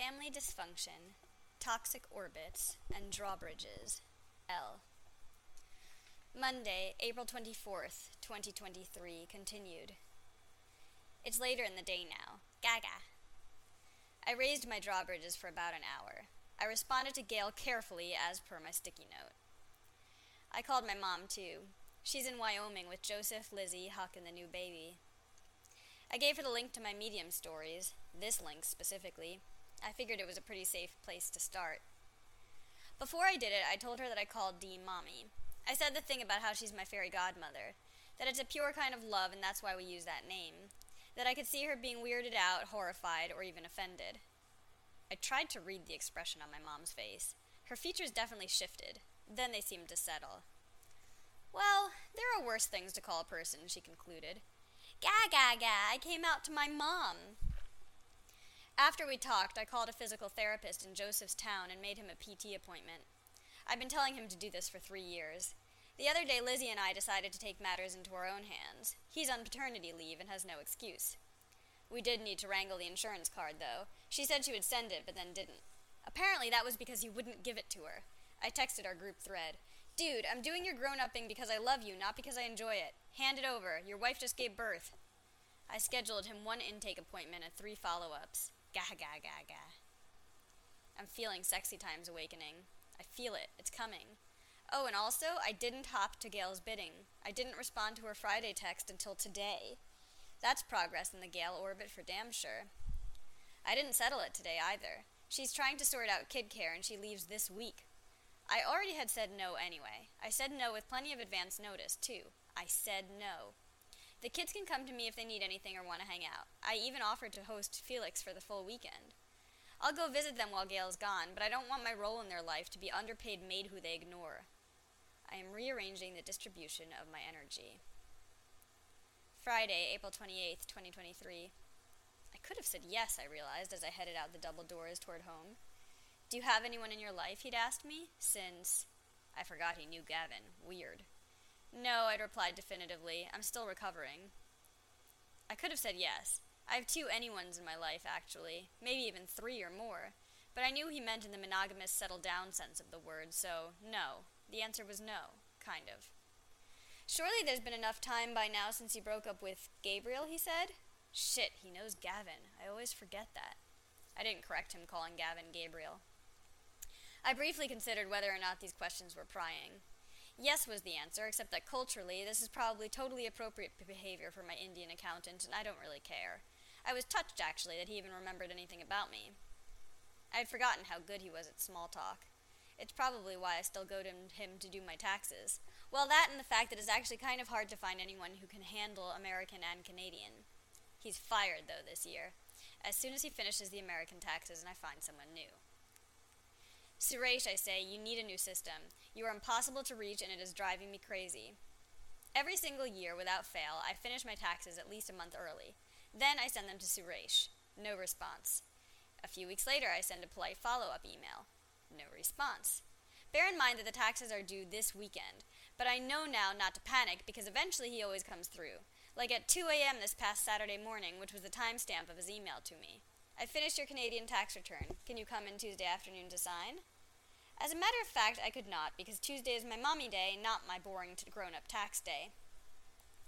Family Dysfunction, Toxic Orbits, and Drawbridges. L. Monday, April 24th, 2023, continued. It's later in the day now. Gaga. I raised my drawbridges for about an hour. I responded to Gail carefully as per my sticky note. I called my mom, too. She's in Wyoming with Joseph, Lizzie, Huck, and the new baby. I gave her the link to my Medium stories, this link specifically. I figured it was a pretty safe place to start. Before I did it, I told her that I called Dee Mommy. I said the thing about how she's my fairy godmother, that it's a pure kind of love and that's why we use that name, that I could see her being weirded out, horrified, or even offended. I tried to read the expression on my mom's face. Her features definitely shifted. Then they seemed to settle. Well, there are worse things to call a person, she concluded. Gah, gah, gah, I came out to my mom. After we talked, I called a physical therapist in Joseph's town and made him a PT appointment. I've been telling him to do this for three years. The other day, Lizzie and I decided to take matters into our own hands. He's on paternity leave and has no excuse. We did need to wrangle the insurance card, though. She said she would send it, but then didn't. Apparently, that was because he wouldn't give it to her. I texted our group thread. Dude, I'm doing your grown upping because I love you, not because I enjoy it. Hand it over. Your wife just gave birth. I scheduled him one intake appointment and three follow ups. Gah, gah, gah, gah. I'm feeling sexy times awakening. I feel it. It's coming. Oh, and also, I didn't hop to Gail's bidding. I didn't respond to her Friday text until today. That's progress in the Gail orbit for damn sure. I didn't settle it today either. She's trying to sort out kid care and she leaves this week. I already had said no anyway. I said no with plenty of advance notice, too. I said no. The kids can come to me if they need anything or want to hang out. I even offered to host Felix for the full weekend. I'll go visit them while Gail's gone, but I don't want my role in their life to be underpaid maid who they ignore. I am rearranging the distribution of my energy. Friday, April 28th, 2023. I could have said yes, I realized, as I headed out the double doors toward home. Do you have anyone in your life? He'd asked me, since. I forgot he knew Gavin. Weird. No, I'd replied definitively. I'm still recovering. I could have said yes. I have two anyones in my life, actually. Maybe even three or more. But I knew he meant in the monogamous settle down sense of the word, so no. The answer was no. Kind of. Surely there's been enough time by now since you broke up with Gabriel, he said. Shit, he knows Gavin. I always forget that. I didn't correct him calling Gavin Gabriel. I briefly considered whether or not these questions were prying. Yes was the answer, except that culturally, this is probably totally appropriate behavior for my Indian accountant, and I don't really care. I was touched, actually, that he even remembered anything about me. I had forgotten how good he was at small talk. It's probably why I still go to him to do my taxes. Well, that and the fact that it's actually kind of hard to find anyone who can handle American and Canadian. He's fired, though, this year, as soon as he finishes the American taxes and I find someone new. Suresh, I say, you need a new system. You are impossible to reach and it is driving me crazy. Every single year, without fail, I finish my taxes at least a month early. Then I send them to Suresh. No response. A few weeks later, I send a polite follow up email. No response. Bear in mind that the taxes are due this weekend, but I know now not to panic because eventually he always comes through. Like at 2 a.m. this past Saturday morning, which was the timestamp of his email to me. I finished your Canadian tax return. Can you come in Tuesday afternoon to sign? As a matter of fact, I could not, because Tuesday is my mommy day, not my boring grown up tax day.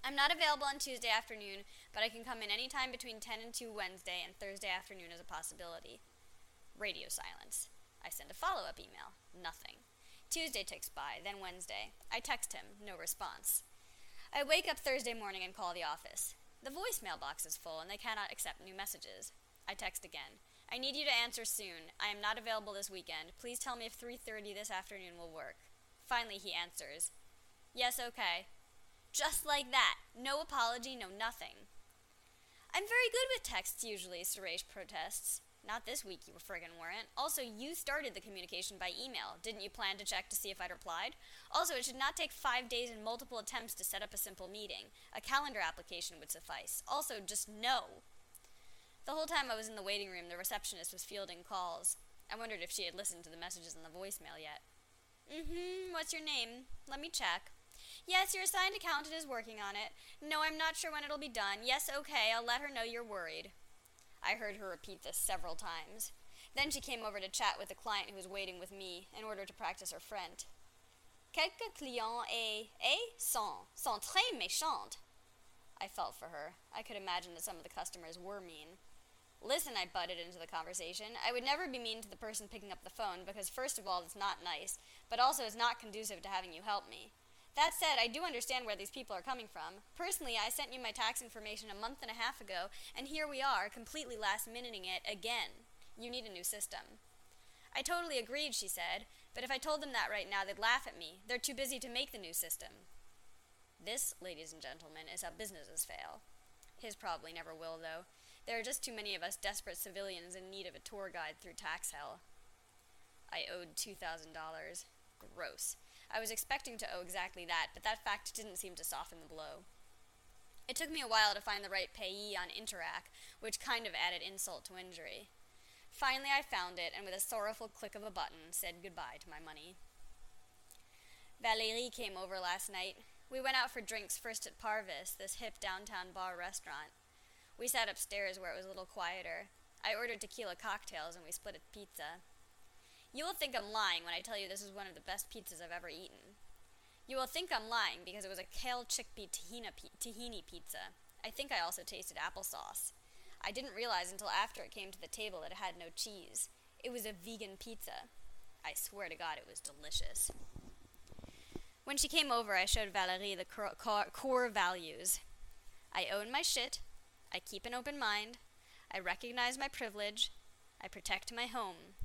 I'm not available on Tuesday afternoon, but I can come in any time between 10 and 2 Wednesday, and Thursday afternoon is a possibility. Radio silence. I send a follow up email. Nothing. Tuesday ticks by, then Wednesday. I text him. No response. I wake up Thursday morning and call the office. The voicemail box is full, and they cannot accept new messages. I text again. I need you to answer soon. I am not available this weekend. Please tell me if 3:30 this afternoon will work. Finally he answers. Yes, okay. Just like that. No apology, no nothing. I'm very good with texts usually, Suresh protests. Not this week, you friggin' weren't. Also, you started the communication by email. Didn't you plan to check to see if I'd replied? Also, it should not take five days and multiple attempts to set up a simple meeting. A calendar application would suffice. Also, just no. The whole time I was in the waiting room, the receptionist was fielding calls. I wondered if she had listened to the messages in the voicemail yet. Mm-hmm, what's your name? Let me check. Yes, your assigned accountant is working on it. No, I'm not sure when it'll be done. Yes, okay, I'll let her know you're worried. I heard her repeat this several times. Then she came over to chat with the client who was waiting with me in order to practice her French. Quelques clients et, et sont, sont très méchants. I felt for her. I could imagine that some of the customers were mean. Listen, I butted into the conversation. I would never be mean to the person picking up the phone because, first of all, it's not nice, but also it's not conducive to having you help me. That said, I do understand where these people are coming from. Personally, I sent you my tax information a month and a half ago, and here we are, completely last minuting it again. You need a new system. I totally agreed, she said, but if I told them that right now, they'd laugh at me. They're too busy to make the new system. This, ladies and gentlemen, is how businesses fail. His probably never will, though. There are just too many of us desperate civilians in need of a tour guide through tax hell. I owed $2,000. Gross. I was expecting to owe exactly that, but that fact didn't seem to soften the blow. It took me a while to find the right payee on Interac, which kind of added insult to injury. Finally, I found it, and with a sorrowful click of a button, said goodbye to my money. Valérie came over last night. We went out for drinks first at Parvis, this hip downtown bar restaurant. We sat upstairs where it was a little quieter. I ordered tequila cocktails, and we split a pizza. You will think I'm lying when I tell you this is one of the best pizzas I've ever eaten. You will think I'm lying because it was a kale chickpea tahini pizza. I think I also tasted applesauce. I didn't realize until after it came to the table that it had no cheese. It was a vegan pizza. I swear to God, it was delicious. When she came over, I showed Valerie the core, core values. I own my shit. I keep an open mind. I recognize my privilege. I protect my home.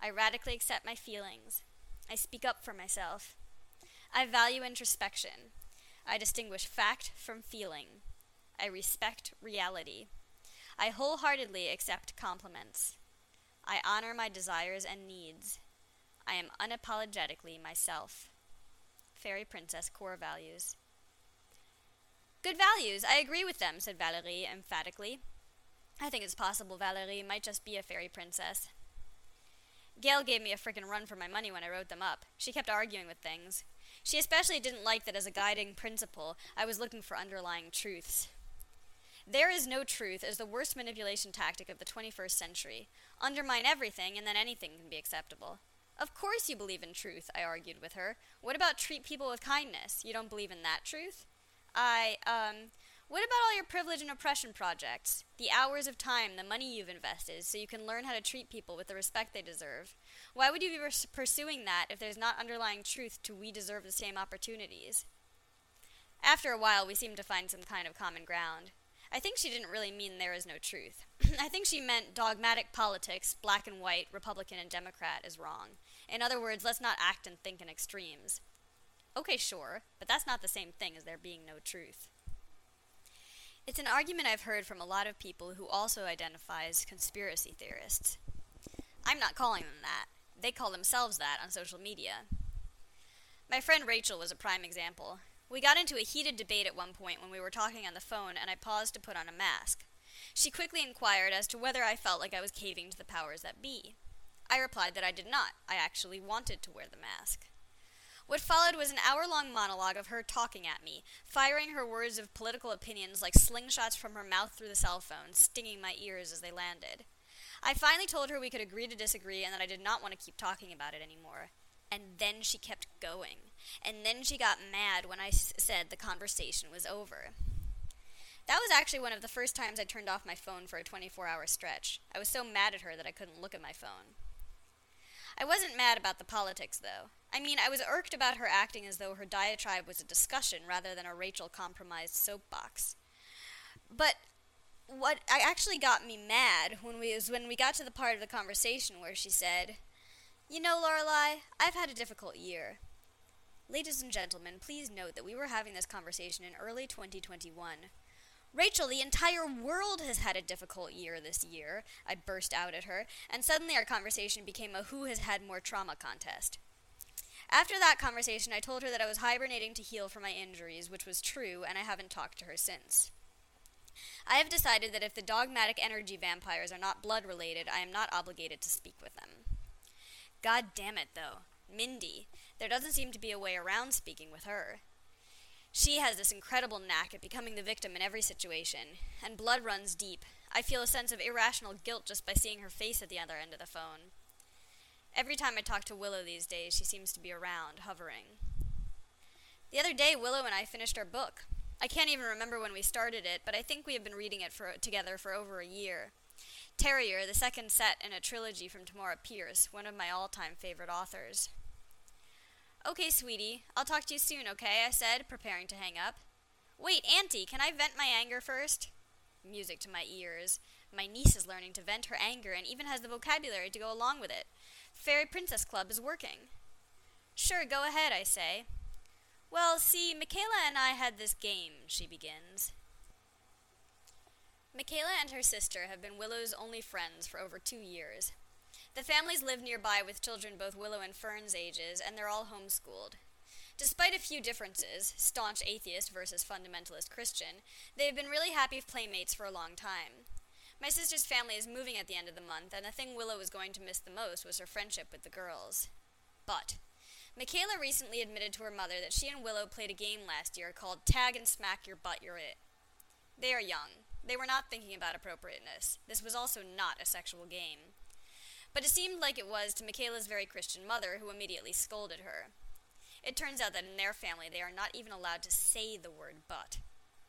I radically accept my feelings. I speak up for myself. I value introspection. I distinguish fact from feeling. I respect reality. I wholeheartedly accept compliments. I honor my desires and needs. I am unapologetically myself. Fairy Princess Core Values. Good values. I agree with them, said Valerie emphatically. I think it's possible Valerie might just be a fairy princess. Gail gave me a frickin' run for my money when I wrote them up. She kept arguing with things. She especially didn't like that as a guiding principle, I was looking for underlying truths. There is no truth is the worst manipulation tactic of the 21st century. Undermine everything, and then anything can be acceptable. Of course you believe in truth, I argued with her. What about treat people with kindness? You don't believe in that truth? I, um, what about all your privilege and oppression projects? The hours of time, the money you've invested, so you can learn how to treat people with the respect they deserve. Why would you be res- pursuing that if there's not underlying truth to we deserve the same opportunities? After a while, we seemed to find some kind of common ground. I think she didn't really mean there is no truth. I think she meant dogmatic politics, black and white, Republican and Democrat, is wrong. In other words, let's not act and think in extremes. Okay, sure, but that's not the same thing as there being no truth. It's an argument I've heard from a lot of people who also identify as conspiracy theorists. I'm not calling them that. They call themselves that on social media. My friend Rachel was a prime example. We got into a heated debate at one point when we were talking on the phone, and I paused to put on a mask. She quickly inquired as to whether I felt like I was caving to the powers that be. I replied that I did not. I actually wanted to wear the mask. What followed was an hour long monologue of her talking at me, firing her words of political opinions like slingshots from her mouth through the cell phone, stinging my ears as they landed. I finally told her we could agree to disagree and that I did not want to keep talking about it anymore. And then she kept going. And then she got mad when I s- said the conversation was over. That was actually one of the first times I turned off my phone for a 24 hour stretch. I was so mad at her that I couldn't look at my phone. I wasn't mad about the politics, though. I mean, I was irked about her acting as though her diatribe was a discussion rather than a Rachel compromised soapbox. But what I actually got me mad when we was when we got to the part of the conversation where she said, "You know, Lorelei, I've had a difficult year." Ladies and gentlemen, please note that we were having this conversation in early 2021. Rachel, the entire world has had a difficult year this year, I burst out at her, and suddenly our conversation became a who has had more trauma contest. After that conversation, I told her that I was hibernating to heal from my injuries, which was true, and I haven't talked to her since. I have decided that if the dogmatic energy vampires are not blood related, I am not obligated to speak with them. God damn it, though. Mindy. There doesn't seem to be a way around speaking with her. She has this incredible knack at becoming the victim in every situation, and blood runs deep. I feel a sense of irrational guilt just by seeing her face at the other end of the phone. Every time I talk to Willow these days, she seems to be around, hovering. The other day, Willow and I finished our book. I can't even remember when we started it, but I think we have been reading it for, together for over a year. Terrier, the second set in a trilogy from Tamora Pierce, one of my all time favorite authors. Okay, sweetie, I'll talk to you soon, okay? I said, preparing to hang up. Wait, Auntie, can I vent my anger first? Music to my ears. My niece is learning to vent her anger and even has the vocabulary to go along with it. Fairy Princess Club is working. Sure, go ahead, I say. Well, see, Michaela and I had this game, she begins. Michaela and her sister have been Willow's only friends for over two years. The families live nearby with children both Willow and Fern's ages, and they're all homeschooled. Despite a few differences, staunch atheist versus fundamentalist Christian, they have been really happy playmates for a long time. My sister's family is moving at the end of the month, and the thing Willow was going to miss the most was her friendship with the girls. But Michaela recently admitted to her mother that she and Willow played a game last year called Tag and Smack Your Butt You're It. They are young. They were not thinking about appropriateness. This was also not a sexual game. But it seemed like it was to Michaela's very Christian mother, who immediately scolded her. It turns out that in their family, they are not even allowed to say the word but.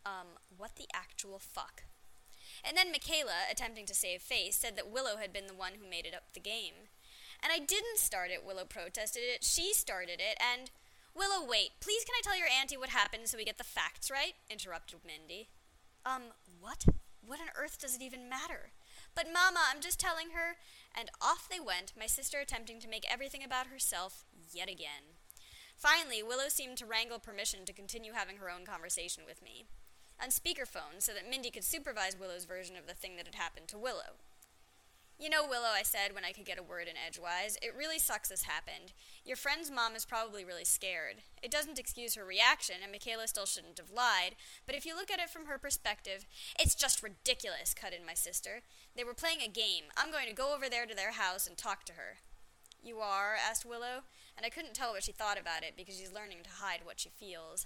Um, what the actual fuck? And then Michaela, attempting to save face, said that Willow had been the one who made it up the game. And I didn't start it, Willow protested it. She started it, and. Willow, wait. Please, can I tell your auntie what happened so we get the facts right? interrupted Mindy. Um, what? What on earth does it even matter? But, Mama, I'm just telling her. And off they went, my sister attempting to make everything about herself yet again. Finally, Willow seemed to wrangle permission to continue having her own conversation with me. On speakerphone, so that Mindy could supervise Willow's version of the thing that had happened to Willow. You know, Willow, I said when I could get a word in edgewise, it really sucks this happened. Your friend's mom is probably really scared. It doesn't excuse her reaction, and Michaela still shouldn't have lied, but if you look at it from her perspective, it's just ridiculous, cut in my sister. They were playing a game. I'm going to go over there to their house and talk to her. You are? asked Willow, and I couldn't tell what she thought about it because she's learning to hide what she feels.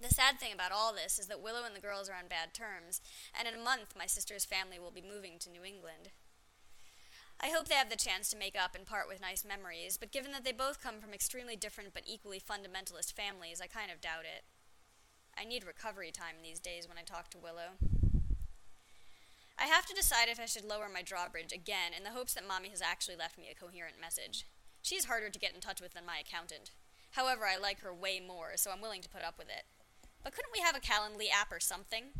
The sad thing about all this is that Willow and the girls are on bad terms, and in a month my sister's family will be moving to New England. I hope they have the chance to make up and part with nice memories, but given that they both come from extremely different but equally fundamentalist families, I kind of doubt it. I need recovery time these days when I talk to Willow. I have to decide if I should lower my drawbridge again in the hopes that Mommy has actually left me a coherent message. She's harder to get in touch with than my accountant. However, I like her way more, so I'm willing to put up with it. But couldn't we have a Calendly app or something?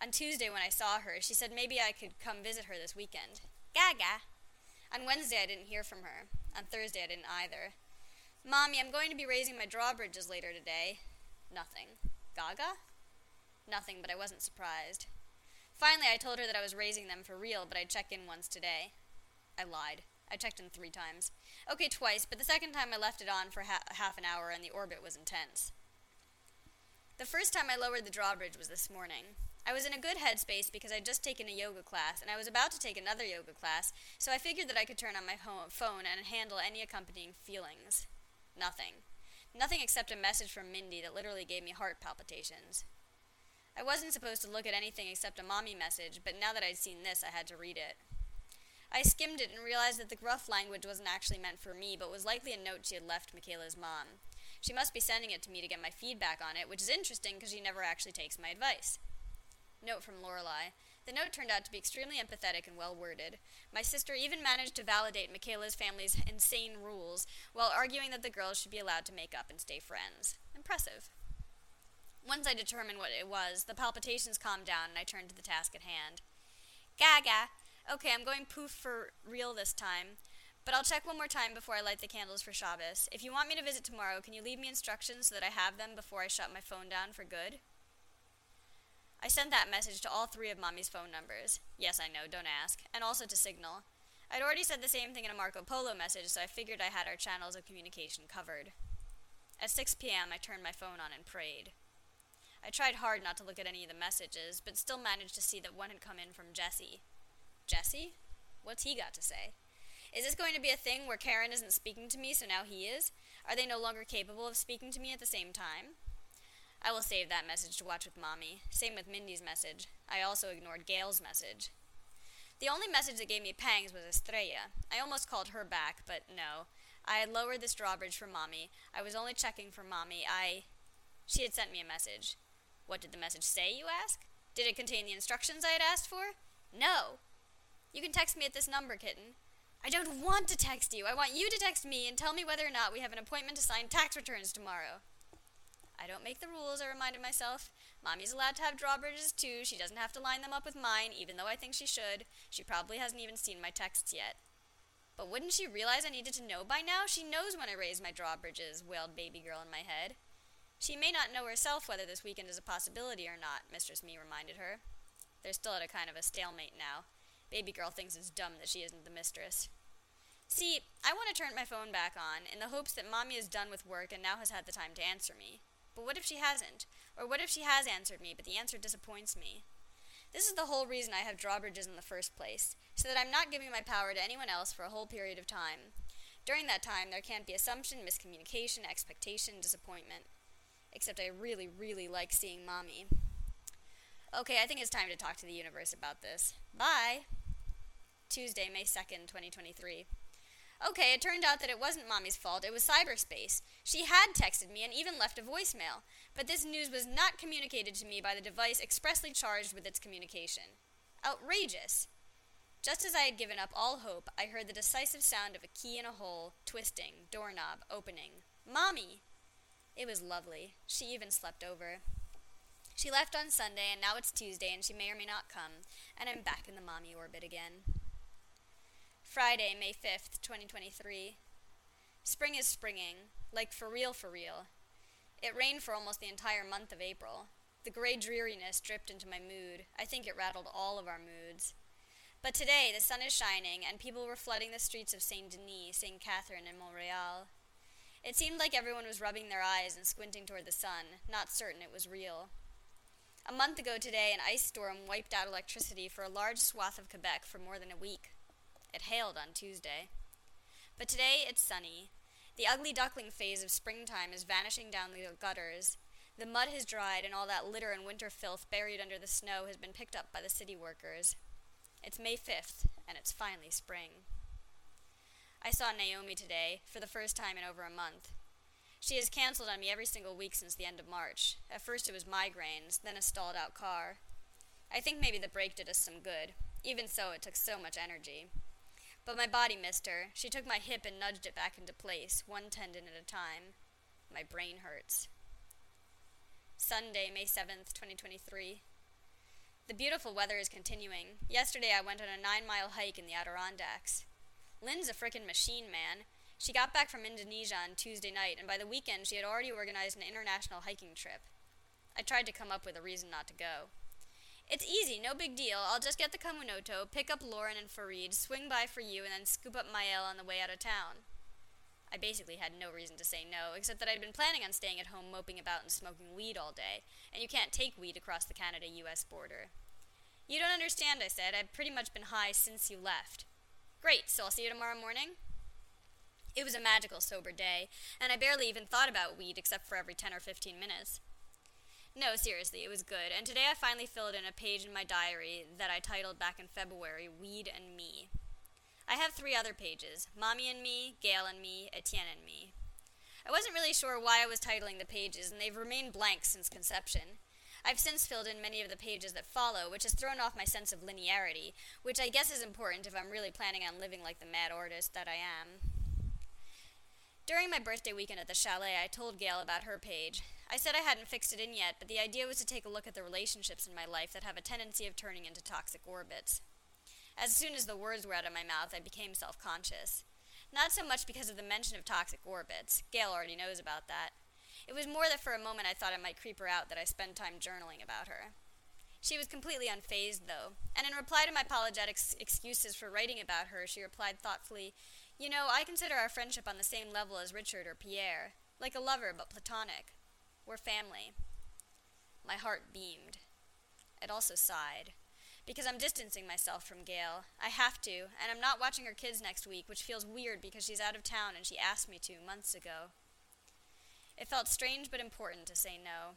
On Tuesday, when I saw her, she said maybe I could come visit her this weekend. Gaga. On Wednesday, I didn't hear from her. On Thursday, I didn't either. Mommy, I'm going to be raising my drawbridges later today. Nothing. Gaga? Nothing, but I wasn't surprised. Finally, I told her that I was raising them for real, but I'd check in once today. I lied. I checked in three times. Okay, twice, but the second time I left it on for ha- half an hour and the orbit was intense. The first time I lowered the drawbridge was this morning. I was in a good headspace because I'd just taken a yoga class, and I was about to take another yoga class, so I figured that I could turn on my phone and handle any accompanying feelings. Nothing. Nothing except a message from Mindy that literally gave me heart palpitations. I wasn't supposed to look at anything except a mommy message, but now that I'd seen this, I had to read it. I skimmed it and realized that the gruff language wasn't actually meant for me, but was likely a note she had left Michaela's mom. She must be sending it to me to get my feedback on it, which is interesting because she never actually takes my advice. Note from Lorelei. The note turned out to be extremely empathetic and well worded. My sister even managed to validate Michaela's family's insane rules while arguing that the girls should be allowed to make up and stay friends. Impressive. Once I determined what it was, the palpitations calmed down and I turned to the task at hand. Gaga! Okay, I'm going poof for real this time. But I'll check one more time before I light the candles for Shabbos. If you want me to visit tomorrow, can you leave me instructions so that I have them before I shut my phone down for good? I sent that message to all three of Mommy's phone numbers. Yes, I know, don't ask. And also to Signal. I'd already said the same thing in a Marco Polo message, so I figured I had our channels of communication covered. At 6 p.m., I turned my phone on and prayed. I tried hard not to look at any of the messages, but still managed to see that one had come in from Jesse. Jesse? What's he got to say? Is this going to be a thing where Karen isn't speaking to me, so now he is? Are they no longer capable of speaking to me at the same time? I will save that message to watch with Mommy. Same with Mindy's message. I also ignored Gail's message. The only message that gave me pangs was Estrella. I almost called her back, but no. I had lowered this drawbridge for Mommy. I was only checking for Mommy. I. She had sent me a message. What did the message say, you ask? Did it contain the instructions I had asked for? No. You can text me at this number, kitten. I don't want to text you. I want you to text me and tell me whether or not we have an appointment to sign tax returns tomorrow. I don't make the rules, I reminded myself. Mommy's allowed to have drawbridges too. She doesn't have to line them up with mine, even though I think she should. She probably hasn't even seen my texts yet. But wouldn't she realize I needed to know by now? She knows when I raise my drawbridges, wailed baby girl in my head. She may not know herself whether this weekend is a possibility or not, Mistress Me reminded her. They're still at a kind of a stalemate now. Baby girl thinks it's dumb that she isn't the mistress. See, I want to turn my phone back on in the hopes that Mommy is done with work and now has had the time to answer me. But what if she hasn't? Or what if she has answered me, but the answer disappoints me? This is the whole reason I have drawbridges in the first place, so that I'm not giving my power to anyone else for a whole period of time. During that time, there can't be assumption, miscommunication, expectation, disappointment. Except I really, really like seeing Mommy. Okay, I think it's time to talk to the universe about this. Bye! Tuesday, May 2nd, 2023. Okay, it turned out that it wasn't Mommy's fault, it was cyberspace. She had texted me and even left a voicemail, but this news was not communicated to me by the device expressly charged with its communication. Outrageous! Just as I had given up all hope, I heard the decisive sound of a key in a hole, twisting, doorknob, opening. Mommy! It was lovely. She even slept over. She left on Sunday, and now it's Tuesday, and she may or may not come, and I'm back in the mommy orbit again. Friday, May 5th, 2023. Spring is springing, like for real, for real. It rained for almost the entire month of April. The gray dreariness dripped into my mood. I think it rattled all of our moods. But today, the sun is shining, and people were flooding the streets of Saint Denis, Saint Catherine, and Montreal. It seemed like everyone was rubbing their eyes and squinting toward the sun, not certain it was real. A month ago today, an ice storm wiped out electricity for a large swath of Quebec for more than a week. It hailed on Tuesday. But today it's sunny. The ugly duckling phase of springtime is vanishing down the gutters. The mud has dried, and all that litter and winter filth buried under the snow has been picked up by the city workers. It's May 5th, and it's finally spring. I saw Naomi today, for the first time in over a month. She has canceled on me every single week since the end of March. At first it was migraines, then a stalled out car. I think maybe the break did us some good. Even so, it took so much energy. But my body missed her. She took my hip and nudged it back into place, one tendon at a time. My brain hurts. Sunday, May 7th, 2023. The beautiful weather is continuing. Yesterday I went on a nine mile hike in the Adirondacks. Lynn's a frickin' machine, man. She got back from Indonesia on Tuesday night, and by the weekend she had already organized an international hiking trip. I tried to come up with a reason not to go. It's easy, no big deal. I'll just get the Communauto, pick up Lauren and Farid, swing by for you, and then scoop up Mael on the way out of town. I basically had no reason to say no, except that I'd been planning on staying at home moping about and smoking weed all day, and you can't take weed across the Canada US border. You don't understand, I said. I've pretty much been high since you left. Great, so I'll see you tomorrow morning? It was a magical sober day, and I barely even thought about weed except for every 10 or 15 minutes. No, seriously, it was good, and today I finally filled in a page in my diary that I titled back in February Weed and Me. I have three other pages Mommy and Me, Gail and Me, Etienne and Me. I wasn't really sure why I was titling the pages, and they've remained blank since conception. I've since filled in many of the pages that follow, which has thrown off my sense of linearity, which I guess is important if I'm really planning on living like the mad artist that I am. During my birthday weekend at the chalet, I told Gail about her page. I said I hadn't fixed it in yet, but the idea was to take a look at the relationships in my life that have a tendency of turning into toxic orbits. As soon as the words were out of my mouth, I became self conscious. Not so much because of the mention of toxic orbits. Gail already knows about that. It was more that for a moment I thought it might creep her out that I spend time journaling about her. She was completely unfazed, though, and in reply to my apologetic excuses for writing about her, she replied thoughtfully, You know, I consider our friendship on the same level as Richard or Pierre, like a lover but platonic. We're family. My heart beamed. It also sighed. Because I'm distancing myself from Gail. I have to, and I'm not watching her kids next week, which feels weird because she's out of town and she asked me to months ago. It felt strange but important to say no.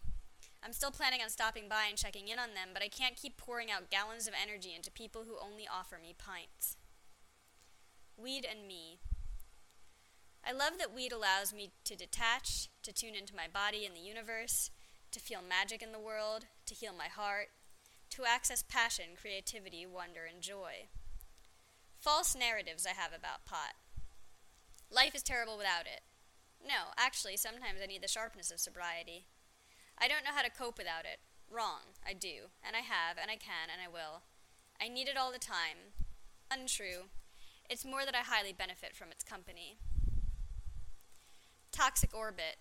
I'm still planning on stopping by and checking in on them, but I can't keep pouring out gallons of energy into people who only offer me pints. Weed and me. I love that weed allows me to detach, to tune into my body and the universe, to feel magic in the world, to heal my heart, to access passion, creativity, wonder, and joy. False narratives I have about pot. Life is terrible without it. No, actually, sometimes I need the sharpness of sobriety. I don't know how to cope without it. Wrong. I do. And I have, and I can, and I will. I need it all the time. Untrue. It's more that I highly benefit from its company. Toxic orbit.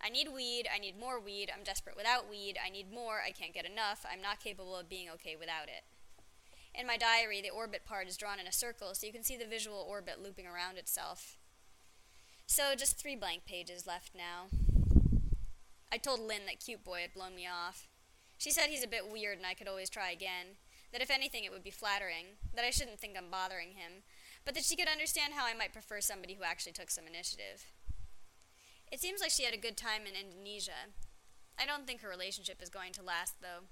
I need weed, I need more weed, I'm desperate without weed, I need more, I can't get enough, I'm not capable of being okay without it. In my diary, the orbit part is drawn in a circle so you can see the visual orbit looping around itself. So, just three blank pages left now. I told Lynn that Cute Boy had blown me off. She said he's a bit weird and I could always try again, that if anything it would be flattering, that I shouldn't think I'm bothering him, but that she could understand how I might prefer somebody who actually took some initiative. It seems like she had a good time in Indonesia. I don't think her relationship is going to last, though.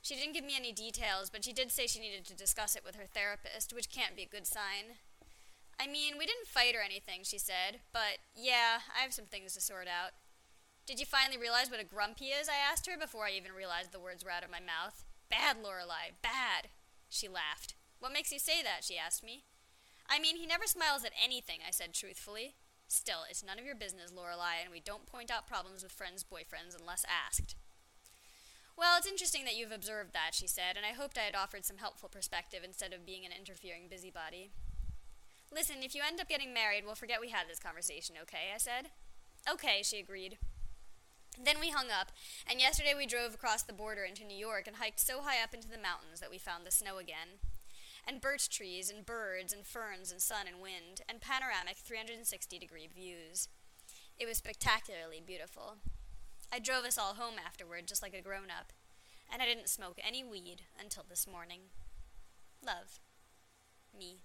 She didn't give me any details, but she did say she needed to discuss it with her therapist, which can't be a good sign. I mean, we didn't fight or anything, she said, but yeah, I have some things to sort out. Did you finally realize what a grump he is? I asked her before I even realized the words were out of my mouth. Bad, Lorelei, bad. She laughed. What makes you say that? she asked me. I mean, he never smiles at anything, I said truthfully. Still, it's none of your business, Lorelei, and we don't point out problems with friends' boyfriends unless asked. Well, it's interesting that you've observed that, she said, and I hoped I had offered some helpful perspective instead of being an interfering busybody. Listen, if you end up getting married, we'll forget we had this conversation, okay? I said. Okay, she agreed. Then we hung up, and yesterday we drove across the border into New York and hiked so high up into the mountains that we found the snow again and birch trees, and birds, and ferns, and sun and wind, and panoramic 360 degree views. It was spectacularly beautiful. I drove us all home afterward, just like a grown up, and I didn't smoke any weed until this morning. Love. Me.